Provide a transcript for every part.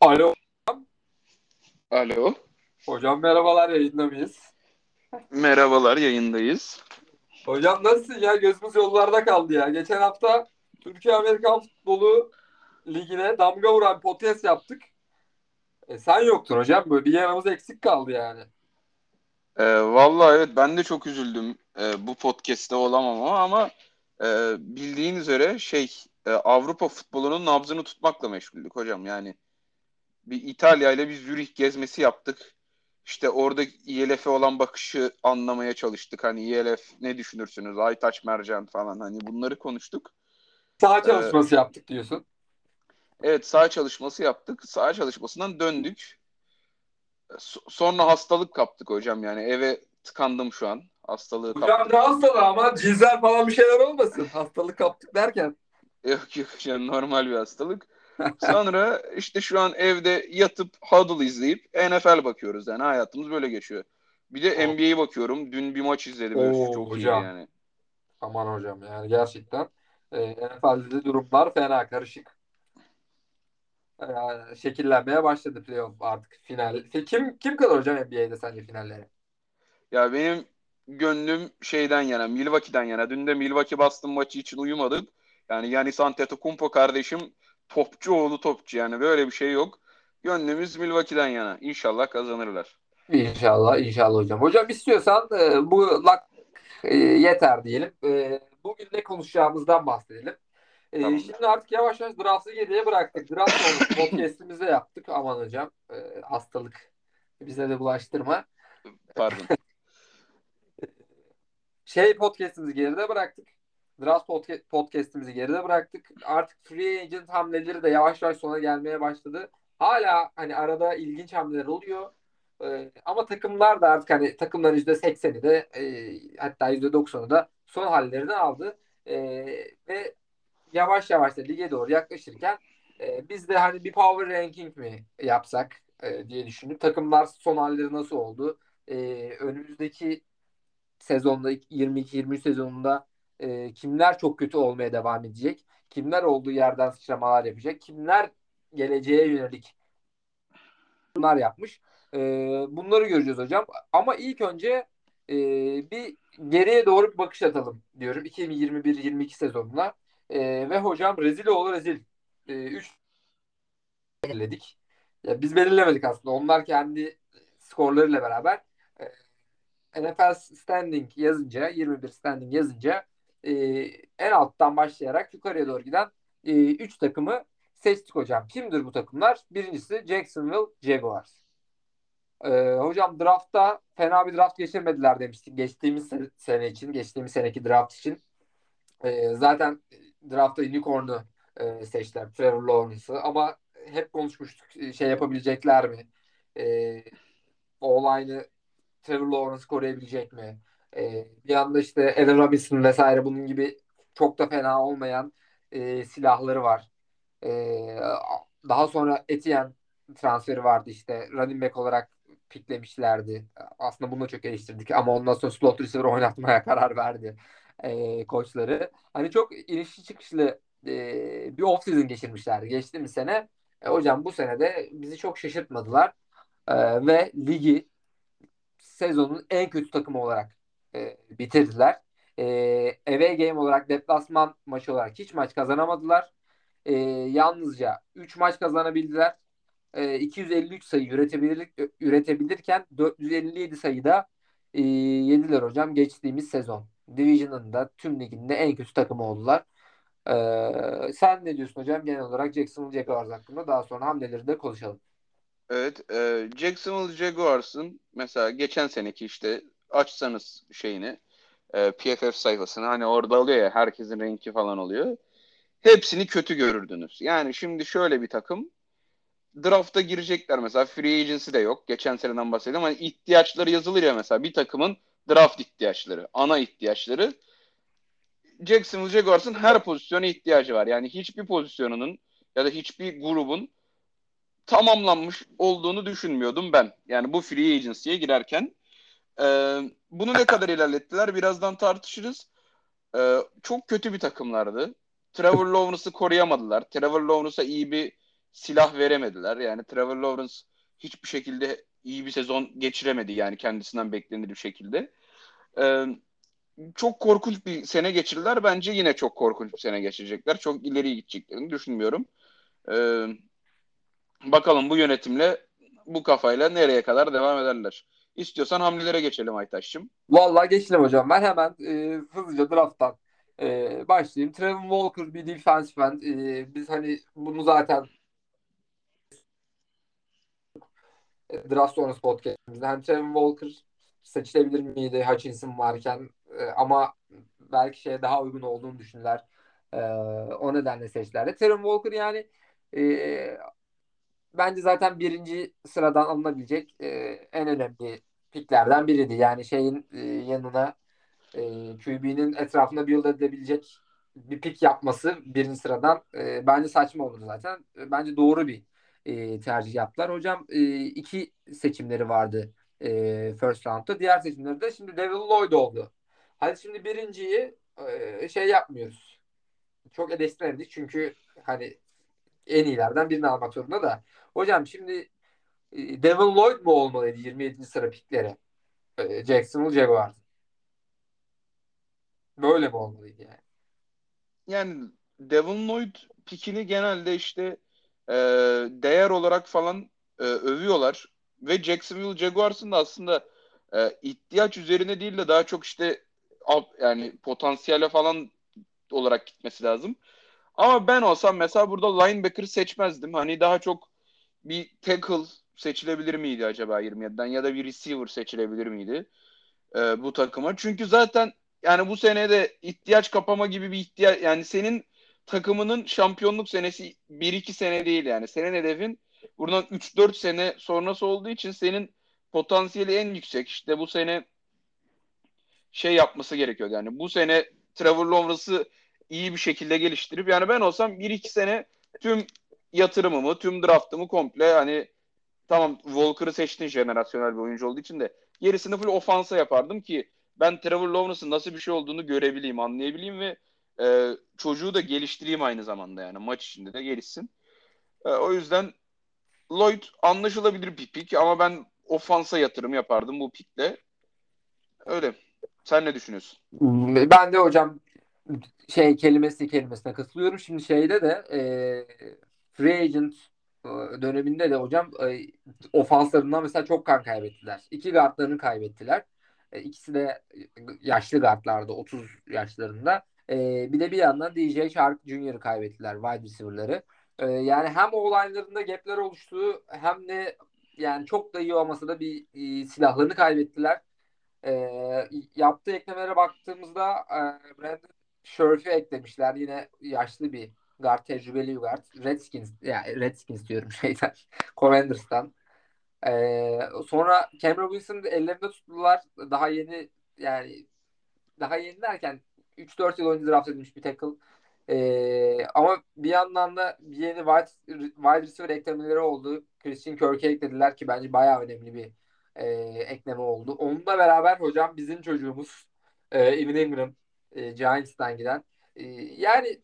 Alo. Alo. Hocam merhabalar yayında mıyız? Merhabalar yayındayız. Hocam nasılsın ya? Gözümüz yollarda kaldı ya. Geçen hafta Türkiye Amerikan Futbolu Ligi'ne damga vuran podcast yaptık. E, sen yoktun hocam. Böyle bir yanımız eksik kaldı yani. Ee, vallahi evet ben de çok üzüldüm ee, bu podcast'te olamama ama e, bildiğin üzere şey e, Avrupa futbolunun nabzını tutmakla meşguldük hocam. Yani bir İtalya ile bir Zürih gezmesi yaptık. İşte orada ILF'e olan bakışı anlamaya çalıştık. Hani ILF ne düşünürsünüz? Aytaç Mercan falan hani bunları konuştuk. Saha çalışması yaptık diyorsun. Evet saha çalışması yaptık. Saha çalışmasından döndük. So- sonra hastalık kaptık hocam yani eve tıkandım şu an. Hastalığı Hocam kaptım. ne hastalığı ama cizler falan bir şeyler olmasın. Hastalık kaptık derken. Yok yok hocam normal bir hastalık. Sonra işte şu an evde yatıp Huddle izleyip NFL bakıyoruz yani hayatımız böyle geçiyor. Bir de Oh. NBA'ye bakıyorum. Dün bir maç izledim. Oo, çok iyi hocam. yani. Aman hocam yani gerçekten. E, NFL'de durumlar fena karışık. E, şekillenmeye başladı playoff artık final. Kim kim kalır hocam NBA'de sence finallere? Ya benim gönlüm şeyden yana, Milwaukee'den yana. Dün de Milwaukee Boston maçı için uyumadık. Yani Giannis Antetokounmpo kardeşim topçu oğlu topçu yani böyle bir şey yok. Gönlümüz Milwaukee'den yana. İnşallah kazanırlar. İnşallah, inşallah hocam. Hocam istiyorsan e, bu lak e, yeter diyelim. E, bugün ne konuşacağımızdan bahsedelim. E, Tamamdır. şimdi artık yavaş yavaş draft'ı geriye bıraktık. Draft sonrası podcast'imizi yaptık. Aman hocam e, hastalık bize de bulaştırma. Pardon. Şey podcast'imizi geride bıraktık. Draft podca- podcast'imizi geride bıraktık. Artık free agent hamleleri de yavaş yavaş sona gelmeye başladı. Hala hani arada ilginç hamleler oluyor. Ee, ama takımlar da artık hani takımların %80'i de e, hatta %90'ı da son hallerini aldı. E, ve yavaş yavaş da lige doğru yaklaşırken e, biz de hani bir power ranking mi yapsak e, diye düşündük. Takımlar son halleri nasıl oldu? E, önümüzdeki sezonda 22-23 sezonunda e, kimler çok kötü olmaya devam edecek? Kimler olduğu yerden sıçramalar yapacak? Kimler geleceğe yönelik bunlar yapmış? E, bunları göreceğiz hocam. Ama ilk önce e, bir geriye doğru bir bakış atalım diyorum. 2021-22 sezonuna. E, ve hocam rezil oğlu rezil. 3 belirledik. Ya biz belirlemedik aslında. Onlar kendi skorlarıyla beraber e, NFL standing yazınca 21 standing yazınca e, en alttan başlayarak yukarıya doğru giden 3 takımı seçtik hocam. Kimdir bu takımlar? Birincisi Jacksonville Jaguars. E, hocam draftta fena bir draft geçirmediler demiştik. Geçtiğimiz se- sene için, geçtiğimiz seneki draft için. E, zaten draftta unicorn'u e, seçtiler. Trevor Lawrence'ı ama hep konuşmuştuk e, şey yapabilecekler mi? E, O-line'ı Trevor Lawrence koruyabilecek mi? E, bir yanda işte Allen Robinson vesaire bunun gibi çok da fena olmayan e, silahları var. E, daha sonra Etienne transferi vardı işte running back olarak piklemişlerdi. Aslında bunu da çok eleştirdik ama ondan sonra slot receiver oynatmaya karar verdi e, koçları. Hani çok inişli çıkışlı e, bir off season geçirmişlerdi geçtiğimiz sene. E, hocam bu sene de bizi çok şaşırtmadılar. E, ve ligi sezonun en kötü takımı olarak e, bitirdiler. E, away game olarak deplasman maçı olarak hiç maç kazanamadılar. E, yalnızca 3 maç kazanabildiler. E, 253 sayı üretebilir, üretebilirken 457 sayıda e, yediler hocam geçtiğimiz sezon. Division'ın da tüm liginde en kötü takımı oldular. E, sen ne diyorsun hocam genel olarak Jacksonville Jaguars hakkında? Daha sonra hamleleri de konuşalım. Evet, e, Jacksonville Jaguars'ın mesela geçen seneki işte açsanız şeyini e, PFF sayfasını hani orada oluyor ya herkesin renki falan oluyor. Hepsini kötü görürdünüz. Yani şimdi şöyle bir takım drafta girecekler mesela free agency de yok. Geçen seneden bahsedelim. Hani ihtiyaçları yazılır ya mesela bir takımın draft ihtiyaçları, ana ihtiyaçları. Jacksonville Jaguars'ın her pozisyona ihtiyacı var. Yani hiçbir pozisyonunun ya da hiçbir grubun tamamlanmış olduğunu düşünmüyordum ben. Yani bu free agency'ye girerken. Ee, bunu ne kadar ilerlettiler birazdan tartışırız. Ee, çok kötü bir takımlardı. Trevor Lawrence'ı koruyamadılar. Trevor Lawrence'a iyi bir silah veremediler. Yani Trevor Lawrence hiçbir şekilde iyi bir sezon geçiremedi yani kendisinden beklenir bir şekilde. Ee, çok korkunç bir sene geçirdiler. Bence yine çok korkunç bir sene geçirecekler. Çok ileri gideceklerini düşünmüyorum. Ee, bakalım bu yönetimle bu kafayla nereye kadar devam ederler. İstiyorsan hamlelere geçelim Aytaş'cığım. Vallahi geçelim hocam. Ben hemen e, hızlıca drafttan e, başlayayım. Trevor Walker bir defensive end. E, biz hani bunu zaten draft sonrası podcastimizde. Hani Trevor Walker seçilebilir miydi Hutchinson varken e, ama belki şeye daha uygun olduğunu düşündüler. E, o nedenle seçtiler. Trevor Walker yani e, bence zaten birinci sıradan alınabilecek e, en önemli piklerden biriydi. Yani şeyin e, yanına e, QB'nin etrafında build edilebilecek bir pik yapması birinci sıradan e, bence saçma olur zaten. E, bence doğru bir e, tercih yaptılar. Hocam e, iki seçimleri vardı e, first round'da. Diğer seçimleri de şimdi Devil Lloyd oldu. Hadi şimdi birinciyi e, şey yapmıyoruz. Çok eleştiremedik çünkü hani en iyilerden birini almak zorunda da. Hocam şimdi e, Devin Lloyd mu olmalıydı 27. sıra pikleri? E, Jacksonville Jaguars. Böyle mi olmalıydı yani? Yani Devin Lloyd pikini genelde işte e, değer olarak falan e, övüyorlar. Ve Jacksonville Jaguars'ın da aslında e, ihtiyaç üzerine değil de daha çok işte yani potansiyele falan olarak gitmesi lazım. Ama ben olsam mesela burada linebacker seçmezdim. Hani daha çok bir tackle seçilebilir miydi acaba 27'den ya da bir receiver seçilebilir miydi e, bu takıma? Çünkü zaten yani bu sene de ihtiyaç kapama gibi bir ihtiyaç yani senin takımının şampiyonluk senesi 1-2 sene değil yani. Senin hedefin buradan 3-4 sene sonrası olduğu için senin potansiyeli en yüksek. İşte bu sene şey yapması gerekiyor yani. Bu sene Trevor Lawrence'ı iyi bir şekilde geliştirip yani ben olsam 1-2 sene tüm yatırımımı, tüm draftımı komple hani tamam Walker'ı seçtin jenerasyonel bir oyuncu olduğu için de gerisini full ofansa yapardım ki ben Trevor Lawrence'ın nasıl bir şey olduğunu görebileyim, anlayabileyim ve e, çocuğu da geliştireyim aynı zamanda yani maç içinde de gelişsin. E, o yüzden Lloyd anlaşılabilir bir pik ama ben ofansa yatırım yapardım bu pikle. Öyle. Sen ne düşünüyorsun? Ben de hocam şey kelimesi kelimesine katılıyorum. Şimdi şeyde de e, free agent e, döneminde de hocam e, ofanslarından mesela çok kan kaybettiler. İki guardlarını kaybettiler. E, ikisi de yaşlı guardlardı 30 yaşlarında. E, bir de bir yandan DJ Shark Jr.'ı kaybettiler wide receiver'ları. E, yani hem o line'larında gapler oluştu hem de yani çok da iyi olmasa da bir e, silahlarını kaybettiler. E, yaptığı eklemelere baktığımızda e, Brandon Scherf'i eklemişler. Yine yaşlı bir guard, tecrübeli bir guard. Redskins, yani Redskins diyorum şeyden. Commanders'tan. Ee, sonra Cameron Wilson'ı ellerinde tuttular. Daha yeni yani daha yeni derken 3-4 yıl önce draft edilmiş bir tackle. Ee, ama bir yandan da yeni wide, wide receiver eklemeleri oldu. Christian Kirk'e eklediler ki bence bayağı önemli bir e, ekleme oldu. Onunla beraber hocam bizim çocuğumuz e, Evan Ingram e, Giants'tan giden. E, yani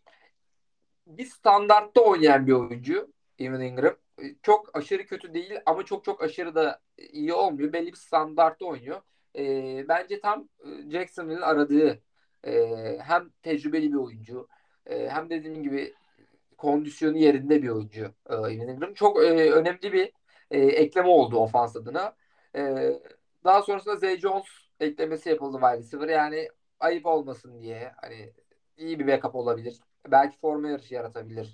bir standartta oynayan bir oyuncu Evan Ingram. E, çok aşırı kötü değil ama çok çok aşırı da iyi olmuyor. Belli bir standartta oynuyor. E, bence tam e, Jacksonville'in aradığı e, hem tecrübeli bir oyuncu e, hem dediğim gibi kondisyonu yerinde bir oyuncu e, Evan Ingram. Çok e, önemli bir e, ekleme oldu ofans adına. E, daha sonrasında Zay Jones eklemesi yapıldı wide receiver. Yani ayıp olmasın diye hani iyi bir backup olabilir. Belki forma yarışı yaratabilir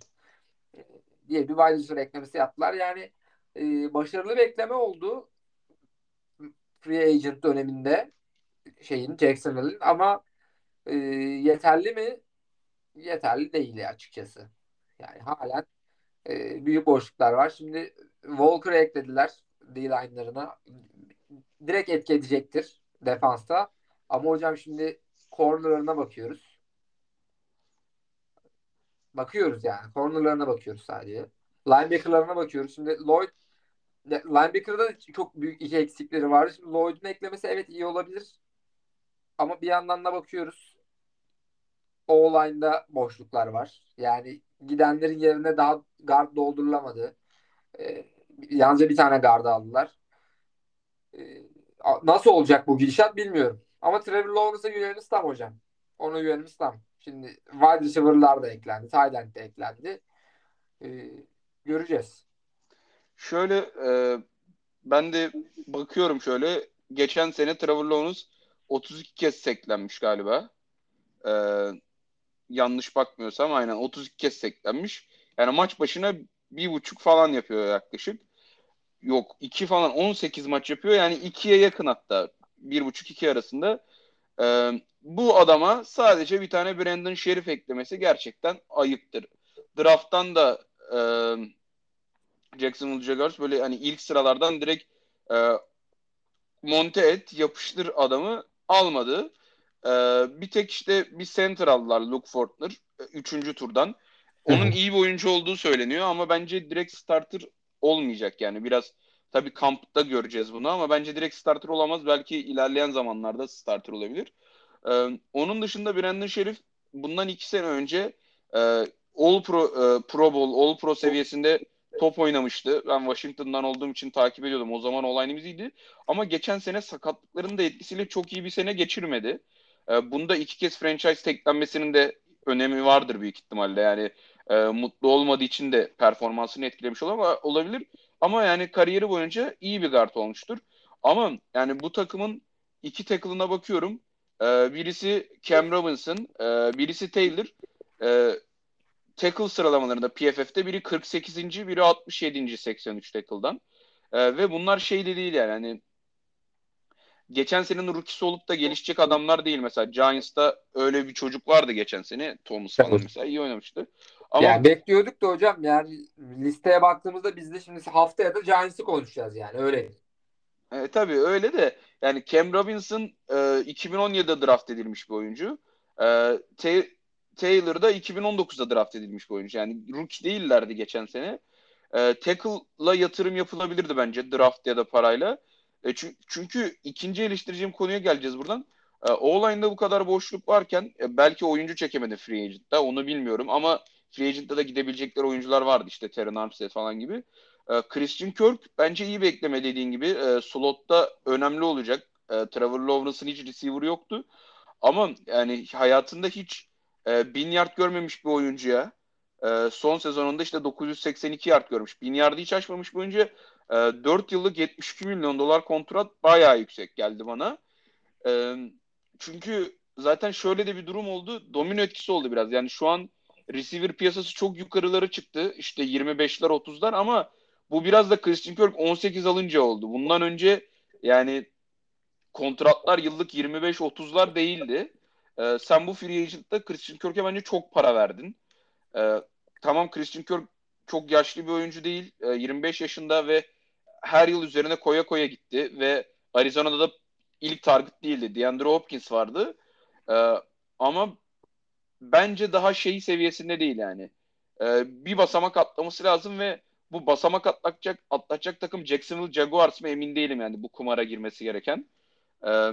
diye bir wide eklemesi yaptılar. Yani e, başarılı bir ekleme oldu free agent döneminde şeyin Jacksonville'in ama e, yeterli mi? Yeterli değil açıkçası. Yani halen e, büyük boşluklar var. Şimdi Walker'ı eklediler D-line'larına. Direkt etki edecektir defansta. Ama hocam şimdi cornerlarına bakıyoruz. Bakıyoruz yani. Cornerlarına bakıyoruz sadece. Linebacker'larına bakıyoruz. Şimdi Lloyd linebacker'da da çok büyük iki eksikleri vardı. Şimdi Lloyd'un eklemesi evet iyi olabilir. Ama bir yandan da bakıyoruz. O-line'da boşluklar var. Yani gidenlerin yerine daha guard doldurulamadı. E, yalnızca bir tane guard aldılar. E, nasıl olacak bu gidişat bilmiyorum. Ama Trevor Lawrence'a güvenimiz tam hocam. Ona güvenimiz tam. Şimdi wide receiver'lar da eklendi. Tight de eklendi. E, göreceğiz. Şöyle e, ben de bakıyorum şöyle. Geçen sene Trevor Lawrence 32 kez seklenmiş galiba. E, yanlış bakmıyorsam aynen 32 kez seklenmiş. Yani maç başına bir buçuk falan yapıyor yaklaşık. Yok iki falan 18 maç yapıyor. Yani ikiye yakın hatta. Bir buçuk iki arasında. Ee, bu adama sadece bir tane Brandon Sheriff eklemesi gerçekten ayıptır. Draft'tan da e, Jacksonville Jaguars böyle hani ilk sıralardan direkt e, monte et, yapıştır adamı almadı. E, bir tek işte bir center aldılar Luke Fortner. E, üçüncü turdan. Onun iyi bir oyuncu olduğu söyleniyor ama bence direkt starter olmayacak yani. Biraz tabii kampta göreceğiz bunu ama bence direkt starter olamaz. Belki ilerleyen zamanlarda starter olabilir. Ee, onun dışında Brandon Sheriff bundan iki sene önce e, All Pro, e, Pro Bowl, All Pro seviyesinde top oynamıştı. Ben Washington'dan olduğum için takip ediyordum. O zaman olayımız iyiydi. Ama geçen sene sakatlıkların da etkisiyle çok iyi bir sene geçirmedi. E, bunda iki kez franchise teklenmesinin de önemi vardır büyük ihtimalle. Yani e, mutlu olmadığı için de performansını etkilemiş olabilir. Ama yani kariyeri boyunca iyi bir guard olmuştur. Ama yani bu takımın iki tackle'ına bakıyorum. E, birisi Cam Robinson, e, birisi Taylor. E, tackle sıralamalarında PFF'de biri 48. biri 67. 83 tackle'dan. E, ve bunlar şey de değil yani hani geçen senenin rookisi olup da gelişecek adamlar değil. Mesela Giants'ta öyle bir çocuk vardı geçen sene. Thomas falan mesela iyi oynamıştı. Ama... Yani bekliyorduk da hocam yani listeye baktığımızda biz de şimdi haftaya da Giants'ı konuşacağız yani öyle. E, tabii öyle de yani Cam Robinson e, 2017'de draft edilmiş bir oyuncu. E, Taylor da 2019'da draft edilmiş bir oyuncu. Yani rookie değillerdi geçen sene. E, tackle'la yatırım yapılabilirdi bence draft ya da parayla. E, çünkü, çünkü ikinci eleştireceğim konuya geleceğiz buradan. E, O-line'da bu kadar boşluk varken e, belki oyuncu çekemedi free agent'ta onu bilmiyorum ama free agent'ta da gidebilecekleri oyuncular vardı işte Terran Armstead falan gibi. E, Christian Kirk bence iyi bekleme dediğin gibi. E, slotta önemli olacak. E, Trevor Lawrence'ın hiç receiver yoktu. Ama yani hayatında hiç e, bin yard görmemiş bir oyuncuya e, son sezonunda işte 982 yard görmüş. Bin yardı hiç aşmamış bir oyuncuya e, 4 yıllık 72 milyon dolar kontrat bayağı yüksek geldi bana. E, çünkü zaten şöyle de bir durum oldu. Domino etkisi oldu biraz. Yani şu an receiver piyasası çok yukarılara çıktı. İşte 25'ler 30'lar ama bu biraz da Christian Kirk 18 alınca oldu. Bundan önce yani kontratlar yıllık 25-30'lar değildi. Ee, sen bu free agent'ta Christian Kirk'e bence çok para verdin. Ee, tamam Christian Kirk çok yaşlı bir oyuncu değil. Ee, 25 yaşında ve her yıl üzerine koya koya gitti ve Arizona'da da ilk target değildi. DeAndre Hopkins vardı. Ee, ama bence daha şey seviyesinde değil yani. Ee, bir basamak atlaması lazım ve bu basamak atlatacak atlatacak takım Jacksonville Jaguars mı emin değilim yani bu kumara girmesi gereken. Ee,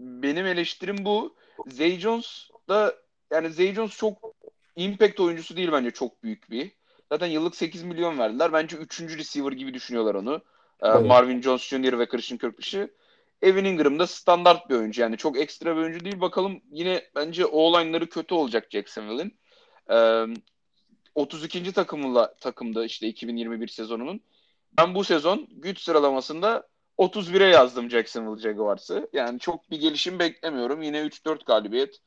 benim eleştirim bu. Zay Jones da yani Zay Jones çok impact oyuncusu değil bence çok büyük bir. Zaten yıllık 8 milyon verdiler. Bence 3. receiver gibi düşünüyorlar onu. Ee, evet. Marvin Jones Jr. ve Christian Kirk dışı. Evan Ingram da standart bir oyuncu. Yani çok ekstra bir oyuncu değil. Bakalım yine bence o-line'ları kötü olacak Jacksonville'in. Ee, 32. takımla takımda işte 2021 sezonunun. Ben bu sezon güç sıralamasında 31'e yazdım Jacksonville Jaguars'ı. Yani çok bir gelişim beklemiyorum. Yine 3-4 galibiyet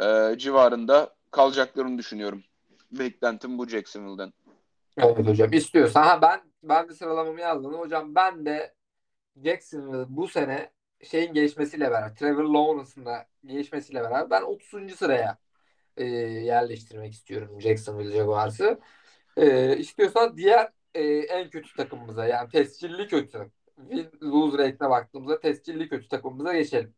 e, civarında kalacaklarını düşünüyorum. Beklentim bu Jacksonville'den. Evet hocam istiyorsan. Ha ben ben de sıralamamı yazdım. Hocam ben de Jacksonville bu sene şeyin gelişmesiyle beraber Trevor Lawrence'ın da gelişmesiyle beraber ben 30. sıraya e, yerleştirmek istiyorum Jacksonville Jaguars'ı. E, istiyorsan diğer e, en kötü takımımıza yani tescilli kötü win lose rate'ine baktığımızda tescilli kötü takımımıza geçelim.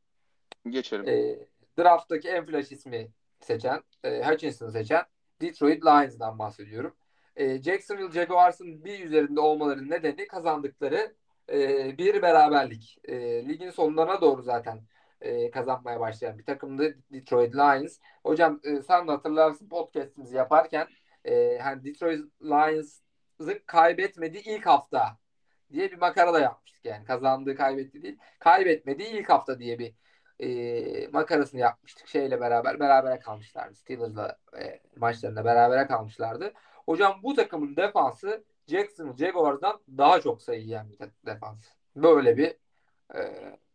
Geçelim. E, draft'taki en flash ismi seçen, e, Hutchinson'ı seçen Detroit Lions'dan bahsediyorum. E, Jacksonville Jaguars'ın bir üzerinde olmalarının nedeni kazandıkları e, bir beraberlik. E, ligin sonlarına doğru zaten e, kazanmaya başlayan bir takımdı Detroit Lions. Hocam e, sen de hatırlarsın podcast'imizi yaparken e, hani Detroit Lions'ı kaybetmediği ilk hafta diye bir makara da yapmıştık yani. Kazandığı kaybetti değil. Kaybetmediği ilk hafta diye bir e, makarasını yapmıştık şeyle beraber. Berabere kalmışlardı. Steelers'la e, maçlarında berabere kalmışlardı. Hocam bu takımın defansı Jacksonville Jaguars'dan daha çok sayı yiyen bir defans. Böyle bir e,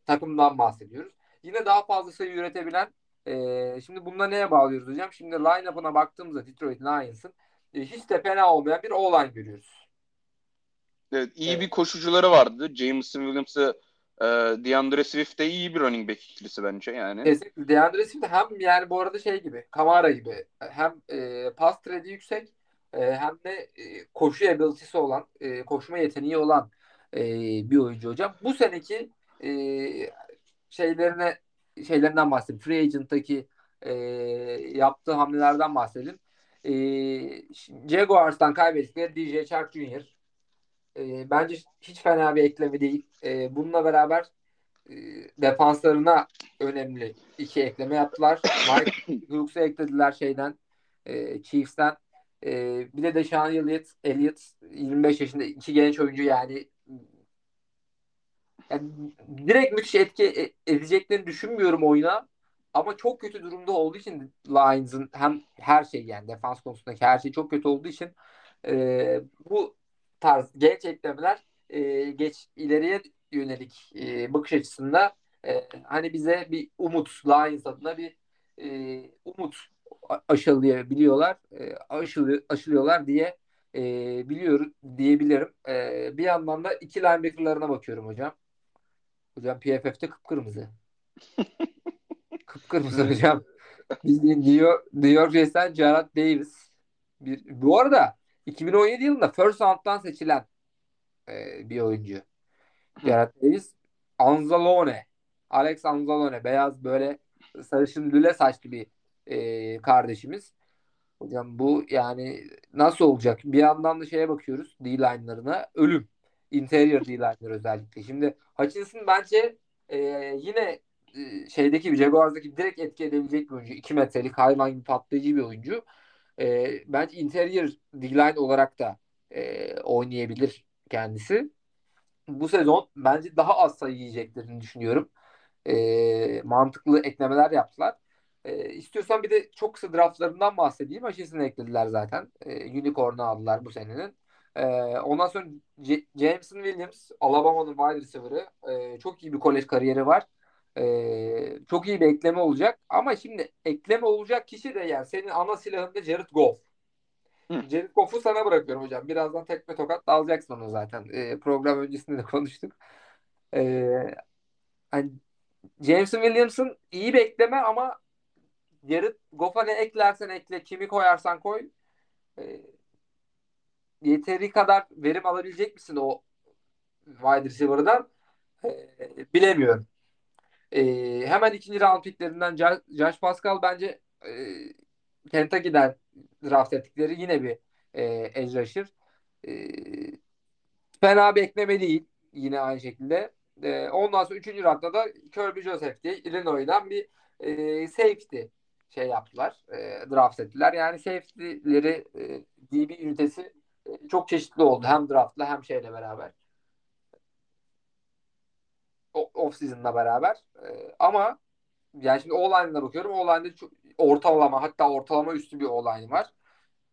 takımdan bahsediyoruz. Yine daha fazla sayı üretebilen e, şimdi bunda neye bağlıyoruz hocam? Şimdi line-up'ına baktığımızda Detroit Lions'ın e, hiç de fena olmayan bir o-line görüyoruz. Evet, iyi evet. bir koşucuları vardı. Jameson Williams'ı e, DeAndre Swift de iyi bir running back ikilisi bence yani. Kesinlikle. DeAndre Swift hem yani bu arada şey gibi Kamara gibi hem e, pass trade'i yüksek e, hem de e, koşu ability'si olan e, koşma yeteneği olan e, bir oyuncu hocam. Bu seneki e, şeylerine şeylerinden bahsedeyim. Free Agent'taki e, yaptığı hamlelerden bahsedelim. E, Jaguars'tan kaybettikleri DJ Chark Jr. E, bence hiç fena bir ekleme değil. E, bununla beraber e, defanslarına önemli iki ekleme yaptılar. Mike Brooks'u eklediler şeyden e, Chiefs'ten. E, bir de Deshaun Elliott, Elliott 25 yaşında iki genç oyuncu yani yani direkt müthiş etki e, edeceklerini düşünmüyorum oyuna. Ama çok kötü durumda olduğu için Lions'ın hem her şey yani defans konusundaki her şey çok kötü olduğu için e, bu tarz genç eklemeler e, geç ileriye yönelik e, bakış açısında e, hani bize bir umut Lions adına bir e, umut aşılayabiliyorlar e, aşılı, aşılıyorlar diye e, biliyorum diyebilirim. E, bir yandan da iki linebacker'larına bakıyorum hocam. Hocam PFF'te kıpkırmızı. kıpkırmızı hocam. Bildiğin New York, New York Jets'ten Jared Davis. Bir, bu arada 2017 yılında first round'dan seçilen e, bir oyuncu. Jared Davis. Anzalone. Alex Anzalone. Beyaz böyle sarışın lüle saçlı bir e, kardeşimiz. Hocam bu yani nasıl olacak? Bir yandan da şeye bakıyoruz D-line'larına. Ölüm. Interior D-line'lar özellikle. Şimdi Hutchinson bence e, yine e, şeydeki bir Jaguars'daki direkt etki edebilecek bir oyuncu. 2 metrelik hayvan gibi patlayıcı bir oyuncu. E, bence interior D-line olarak da e, oynayabilir kendisi. Bu sezon bence daha az sayı yiyeceklerini düşünüyorum. E, mantıklı eklemeler yaptılar. E, istiyorsan bir de çok kısa draftlarından bahsedeyim. Hutchinson'ı eklediler zaten. E, Unicorn'u aldılar bu senenin. E, ondan sonra C- Jameson Williams, Alabama'nın wide receiver'ı. E, çok iyi bir kolej kariyeri var. E, çok iyi bir ekleme olacak. Ama şimdi ekleme olacak kişi de yani senin ana silahın da Jared Goff. Hı. Jared Goff'u sana bırakıyorum hocam. Birazdan tekme tokat alacaksın onu zaten. E, program öncesinde de konuştuk. E, hani Jameson Williams'ın iyi bir ekleme ama Jared Goff'a eklersen ekle, kimi koyarsan koy e, yeteri kadar verim alabilecek misin o wide receiver'dan e, bilemiyorum. E, hemen ikinci round picklerinden Josh Pascal bence e, Kentucky'den draft ettikleri yine bir e, edge rusher. E, fena bir ekleme değil. Yine aynı şekilde. E, ondan sonra üçüncü roundda da Kirby Joseph diye Illinois'dan bir e, safety şey yaptılar. E, draft ettiler. Yani safety'leri e, DB ünitesi e, çok çeşitli oldu. Hem draftla hem şeyle beraber. Off season'la beraber. E, ama yani şimdi O-line'ına bakıyorum. O-line'de çok, ortalama hatta ortalama üstü bir O-line var.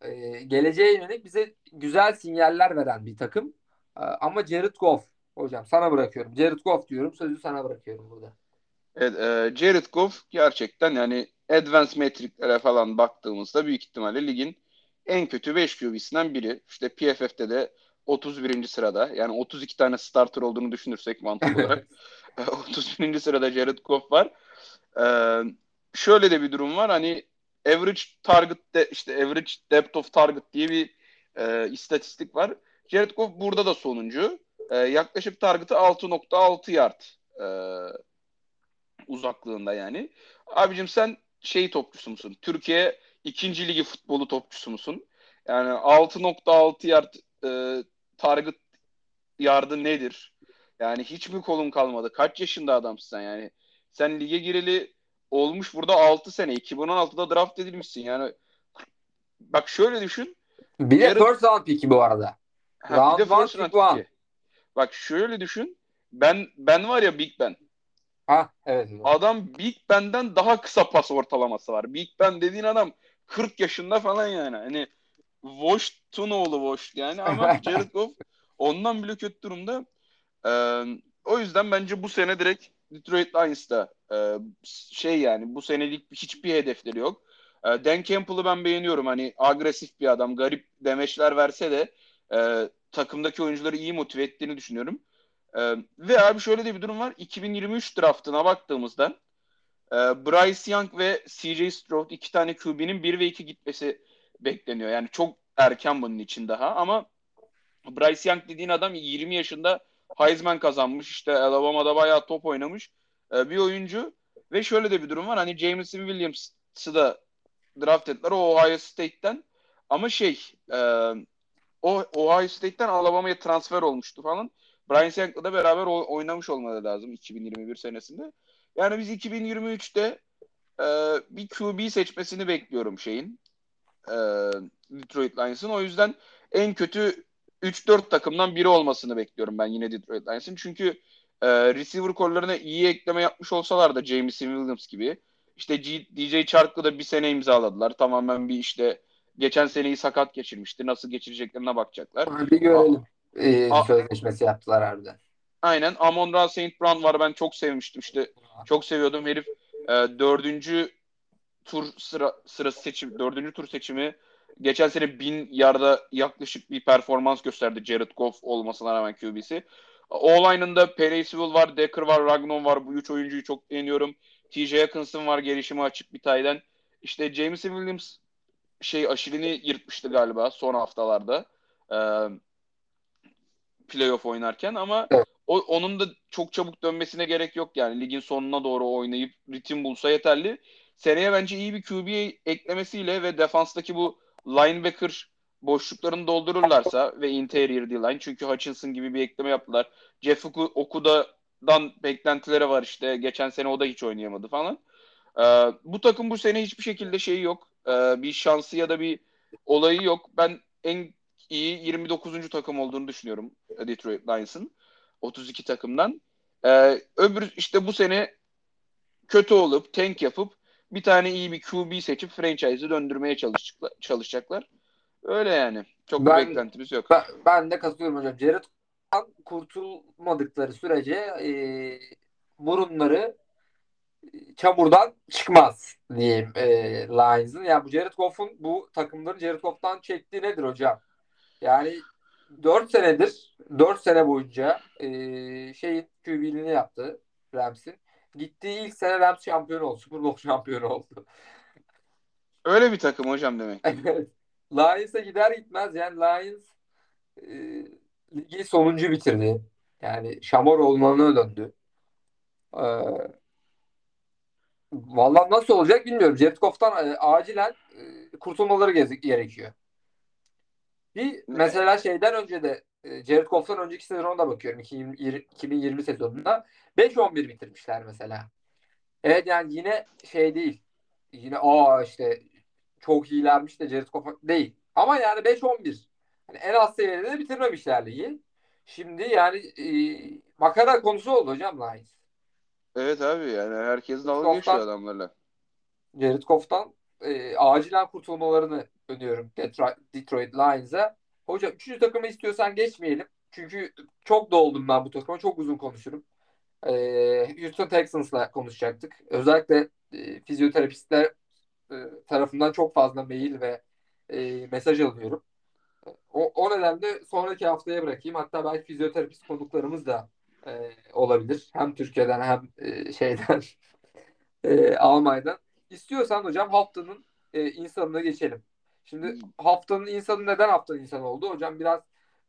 E, geleceğe yönelik bize güzel sinyaller veren bir takım. E, ama Jared Goff hocam sana bırakıyorum. Jared Goff diyorum. Sözü sana bırakıyorum burada. Evet, e, Jared Goff gerçekten yani advanced metriklere falan baktığımızda büyük ihtimalle ligin en kötü 5 QB'sinden biri. İşte PFF'de de 31. sırada. Yani 32 tane starter olduğunu düşünürsek mantık olarak. 31. sırada Jared Goff var. Ee, şöyle de bir durum var. Hani average target de işte average depth of target diye bir e, istatistik var. Jared Goff burada da sonuncu. E, yaklaşık targetı 6.6 yard e, uzaklığında yani. Abicim sen şey topçusu musun? Türkiye ikinci ligi futbolu topçusu musun? Yani 6.6 yard e, target yardı nedir? Yani hiç mi kolun kalmadı? Kaç yaşında adamsın yani? Sen lige gireli olmuş burada 6 sene. 2016'da draft edilmişsin. Yani bak şöyle düşün. Bir de Yarın... first round pick'i bu arada. Ha, round bir de first round pick'i. Bak şöyle düşün. Ben ben var ya Big Ben. Ha evet. Adam Big Ben'den daha kısa pas ortalaması var. Big Ben dediğin adam 40 yaşında falan yani. Hani Wash'tun oğlu Wash yani ama Jared Goff ondan bile kötü durumda. Ee, o yüzden bence bu sene direkt Detroit Lions'ta e, şey yani bu senelik hiçbir hedefleri yok. E, Dan Campbell'ı ben beğeniyorum. Hani agresif bir adam. Garip demeçler verse de e, takımdaki oyuncuları iyi motive ettiğini düşünüyorum. E, ve abi şöyle de bir durum var. 2023 draftına baktığımızda e, Bryce Young ve CJ Stroud iki tane QB'nin 1 ve 2 gitmesi bekleniyor. Yani çok erken bunun için daha ama Bryce Young dediğin adam 20 yaşında Heisman kazanmış. İşte Alabama'da bayağı top oynamış e, bir oyuncu. Ve şöyle de bir durum var. Hani Jameson Williams'ı da draft ettiler. O Ohio State'ten. Ama şey e, o Ohio State'ten Alabama'ya transfer olmuştu falan. Brian Sank'la da beraber oynamış olmaları lazım 2021 senesinde. Yani biz 2023'te e, bir QB seçmesini bekliyorum şeyin. E, Detroit Lions'ın. O yüzden en kötü 3-4 takımdan biri olmasını bekliyorum ben yine Detroit Lions'ın. Çünkü e, receiver kollarına iyi ekleme yapmış olsalar da Jameson Williams gibi işte G, DJ Chark'ı da bir sene imzaladılar. Tamamen bir işte geçen seneyi sakat geçirmişti. Nasıl geçireceklerine bakacaklar. Bir görelim. Ee, sözleşmesi yaptılar harbiden. Aynen. Amon Ra St. Brown var. Ben çok sevmiştim işte. Çok seviyordum. Herif e, dördüncü tur sıra, sırası seçim, dördüncü tur seçimi geçen sene bin yarda yaklaşık bir performans gösterdi Jared Goff olmasına rağmen QB'si. O-line'ında Perecival var, Decker var, Ragnon var. Bu üç oyuncuyu çok beğeniyorum. TJ Hawkinson var gelişimi açık bir tayden. İşte Jameson Williams şey aşilini yırtmıştı galiba son haftalarda. Ee, playoff oynarken ama evet. o, onun da çok çabuk dönmesine gerek yok yani. Ligin sonuna doğru oynayıp ritim bulsa yeterli. Seneye bence iyi bir QB eklemesiyle ve defanstaki bu linebacker boşluklarını doldururlarsa ve interior D-line çünkü Hutchinson gibi bir ekleme yaptılar. Jeff Okuda'dan beklentileri var işte. Geçen sene o da hiç oynayamadı falan. Ee, bu takım bu sene hiçbir şekilde şeyi yok. Ee, bir şansı ya da bir olayı yok. Ben en iyi 29. takım olduğunu düşünüyorum Detroit Lions'ın. 32 takımdan. Ee, öbür işte bu sene kötü olup tank yapıp bir tane iyi bir QB seçip franchise'ı döndürmeye çalışacaklar. Öyle yani. Çok ben, bir beklentimiz yok. Ben, ben de katılıyorum hocam. Jared kurtulmadıkları sürece e, burunları çamurdan çıkmaz diyeyim e, Lions'ın. Yani bu Jared Goff'un bu takımların Jared Goff'tan çektiği nedir hocam? Yani 4 senedir 4 sene boyunca e, şeyin QB'liğini yaptı Rams'in. Gittiği ilk sene Rams şampiyon oldu. Super Bowl şampiyonu oldu. Öyle bir takım hocam demek. Lions'a gider gitmez yani Lions e, ligi sonuncu bitirdi. Yani Şamor olmanına döndü. Ee, Vallahi nasıl olacak bilmiyorum. Jared Goff'tan e, acilen e, kurtulmaları gerekiyor. Bir mesela şeyden önce de e, Jared Goff'tan önceki sezona da bakıyorum. 2020, 2020 sezonunda 5-11 bitirmişler mesela. Evet yani yine şey değil. Yine aa işte çok iyilermiş de Jared Goff değil. Ama yani 5-11. Yani en az seviyede de bitirmemişler ligi. Şimdi yani e, makara konusu oldu hocam Lions. Evet abi yani herkes dalga geçiyor adamlarla. Jared Goff'tan e, acilen kurtulmalarını öneriyorum Detroit, Lions'a. Hocam üçüncü takımı istiyorsan geçmeyelim. Çünkü çok doldum ben bu takıma. Çok uzun konuşurum. E, Houston Texans'la konuşacaktık. Özellikle e, fizyoterapistler e, tarafından çok fazla mail ve e, mesaj alıyorum. O, o nedenle sonraki haftaya bırakayım. Hatta belki fizyoterapist konuklarımız da e, olabilir. Hem Türkiye'den hem e, şeyden e, Almanya'dan. İstiyorsan hocam haftanın e, insanına geçelim. Şimdi hmm. haftanın insanı neden haftanın insanı oldu? Hocam biraz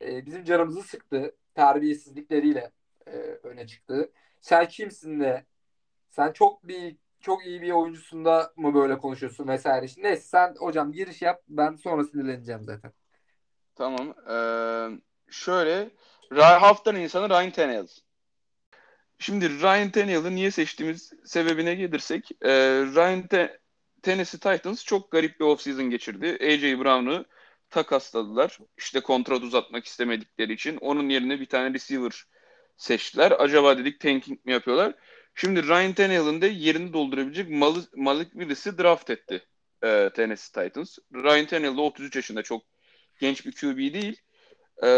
e, bizim canımızı sıktı. Terbiyesizlikleriyle e, öne çıktı. Sen kimsin de sen çok bir çok iyi bir oyuncusunda mı böyle konuşuyorsun vesaire. Şimdi neyse sen hocam giriş yap. Ben sonra sinirleneceğim zaten. Tamam. Ee, şöyle haftanın insanı Ryan Tannehill. Şimdi Ryan Tannehill'ı niye seçtiğimiz sebebine gelirsek e, Ryan Te- Tennessee Titans çok garip bir offseason geçirdi. AJ Brown'u takasladılar. İşte kontrat uzatmak istemedikleri için. Onun yerine bir tane receiver seçtiler. Acaba dedik tanking mi yapıyorlar? Şimdi Ryan Tannehill'ın de yerini doldurabilecek Mal- Malik Willis'i draft etti e, Tennessee Titans. Ryan Tannehill de 33 yaşında çok genç bir QB değil. E,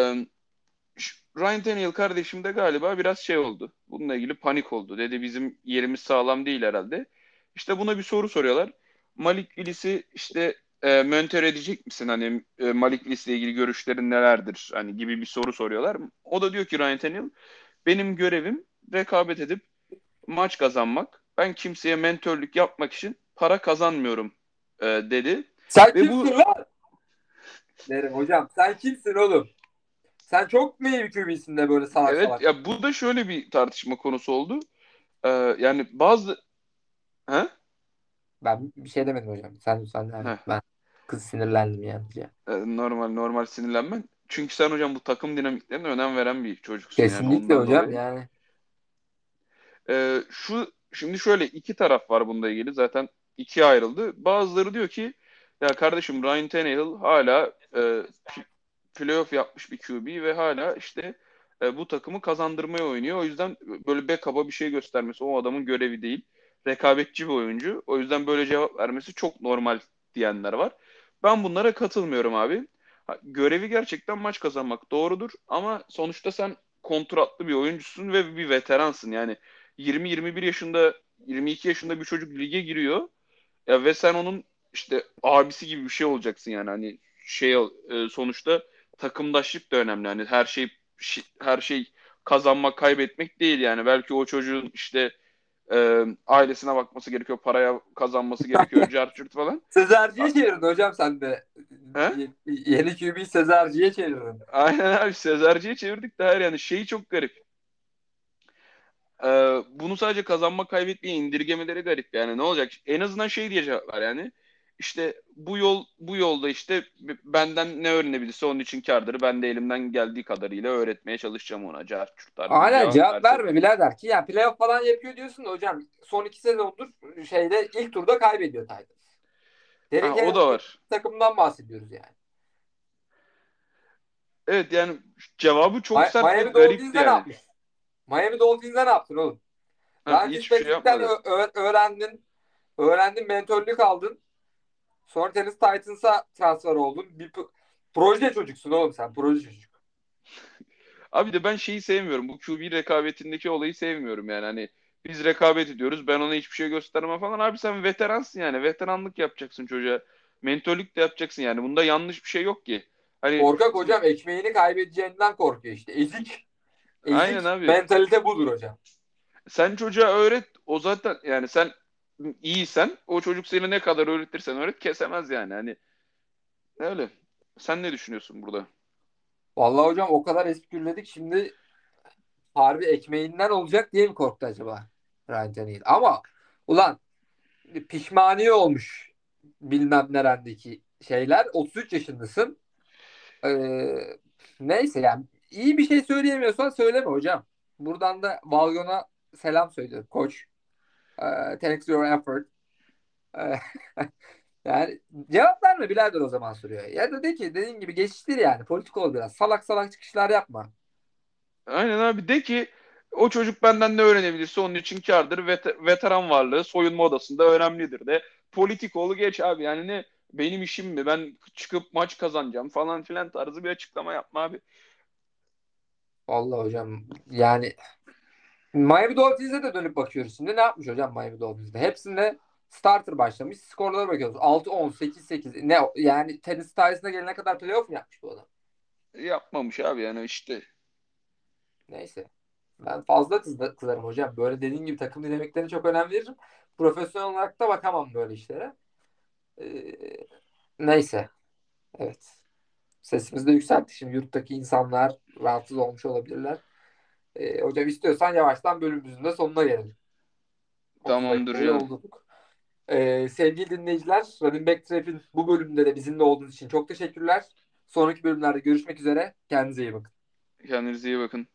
Ryan Tannehill kardeşim de galiba biraz şey oldu. Bununla ilgili panik oldu. Dedi bizim yerimiz sağlam değil herhalde. İşte buna bir soru soruyorlar. Malik Willis'i işte e, mentor edecek misin? Hani e, Malik Willis'le ilgili görüşlerin nelerdir? Hani gibi bir soru soruyorlar. O da diyor ki Ryan Tannehill benim görevim rekabet edip maç kazanmak. Ben kimseye mentörlük yapmak için para kazanmıyorum e, dedi. Sen Ve kimsin bu- lan? Derim hocam. Sen kimsin oğlum? Sen çok mu iyi bir QB'sin de böyle salak Evet salak? ya bu da şöyle bir tartışma konusu oldu. E, yani bazı He? Ben bir şey demedim hocam. Sen sen Heh. ben kız sinirlendim yani. E, normal normal sinirlenmen. Çünkü sen hocam bu takım dinamiklerine önem veren bir çocuksun yani Kesinlikle ondan hocam dolayı. yani. Ee, şu şimdi şöyle iki taraf var bunda ilgili zaten ikiye ayrıldı. Bazıları diyor ki ya kardeşim Ryan Tannehill hala e, pl- playoff yapmış bir QB ve hala işte e, bu takımı kazandırmaya oynuyor. O yüzden böyle backup'a bir şey göstermesi o adamın görevi değil. Rekabetçi bir oyuncu. O yüzden böyle cevap vermesi çok normal diyenler var. Ben bunlara katılmıyorum abi. Görevi gerçekten maç kazanmak doğrudur ama sonuçta sen kontratlı bir oyuncusun ve bir veteransın. Yani 20-21 yaşında 22 yaşında bir çocuk lige giriyor. Ya ve sen onun işte abisi gibi bir şey olacaksın yani hani şey e, sonuçta takımdaşlık da önemli. Hani her şey her şey kazanmak, kaybetmek değil yani. Belki o çocuğun işte e, ailesine bakması gerekiyor, paraya kazanması gerekiyor, carçurt falan. Sezerci'ye çevirdin hocam sen de. He? Ye- Yeni QB'yi Sezerci'ye çevirdin. Aynen abi Sezerci'ye çevirdik de her yani şeyi çok garip. Ee, bunu sadece kazanma kaybetmeye indirgemeleri garip yani ne olacak? En azından şey diye cevap ver yani. İşte bu yol bu yolda işte benden ne öğrenebilirse onun için kârdır. Ben de elimden geldiği kadarıyla öğretmeye çalışacağım ona. Tarzı bir Aynen cevap verme birader ki ya playoff falan yapıyor diyorsun da hocam son iki sezondur şeyde ilk turda kaybediyor Titans. Derek Ha, o da var. takımdan bahsediyoruz yani. Evet yani cevabı çok Mi- sert Miami garipti yani. yapmış? Miami Dolphins'e ne yaptın oğlum? Ha, Daha hiçbir şey Fitzpatrick'ten yapmadı. ö- ö- öğrendin. Öğrendin, mentörlük aldın. Sonra Tennessee Titans'a transfer oldun. Bir proje çocuksun oğlum sen. Proje çocuk. Abi de ben şeyi sevmiyorum. Bu QB rekabetindeki olayı sevmiyorum yani. Hani biz rekabet ediyoruz. Ben ona hiçbir şey göstermem falan. Abi sen veteransın yani. Veteranlık yapacaksın çocuğa. Mentörlük de yapacaksın yani. Bunda yanlış bir şey yok ki. Hani Korkak hocam ekmeğini kaybedeceğinden korkuyor işte. Ezik. Ezik Aynen abi. mentalite budur hocam. sen çocuğa öğret. O zaten yani sen iyisen o çocuk seni ne kadar öğretirsen öğret kesemez yani. Hani öyle. Sen ne düşünüyorsun burada? Vallahi hocam o kadar eskürledik şimdi harbi ekmeğinden olacak diye mi korktu acaba Ryan Tannehill? Ama ulan pişmaniye olmuş bilmem nerendeki şeyler. 33 yaşındasın. Ee, neyse yani iyi bir şey söyleyemiyorsan söyleme hocam. Buradan da Valgon'a selam söylüyorum koç. Ee, thanks your effort. Yani cevap verme birader o zaman soruyor. Ya da de ki dediğin gibi geçiştir yani. Politik ol biraz. Salak salak çıkışlar yapma. Aynen abi de ki o çocuk benden ne öğrenebilirse onun için kârdır. Vet- veteran varlığı soyunma odasında önemlidir de. Politik olu geç abi yani ne benim işim mi ben çıkıp maç kazanacağım falan filan tarzı bir açıklama yapma abi. Vallahi hocam yani Miami Dolphins'e de dönüp bakıyoruz şimdi. Ne yapmış hocam Miami Dolphins'de? Hepsinde starter başlamış. Skorlara bakıyoruz. 6-10, 8-8. Ne yani tenis tarihine gelene kadar playoff mu yapmış bu adam? Yapmamış abi yani işte. Neyse. Ben fazla kızarım hocam. Böyle dediğin gibi takım dinamiklerine çok önem veririm. Profesyonel olarak da bakamam böyle işlere. Ee, neyse. Evet. Sesimizi de yükselttik. Şimdi yurttaki insanlar rahatsız olmuş olabilirler. Ee, hocam istiyorsan yavaştan bölümümüzün de sonuna gelelim. 30 Tamamdır doldurduk. Ee, sevgili dinleyiciler, Running Back Trap'in bu bölümünde de bizimle olduğunuz için çok teşekkürler. Sonraki bölümlerde görüşmek üzere. Kendinize iyi bakın. Kendinize iyi bakın.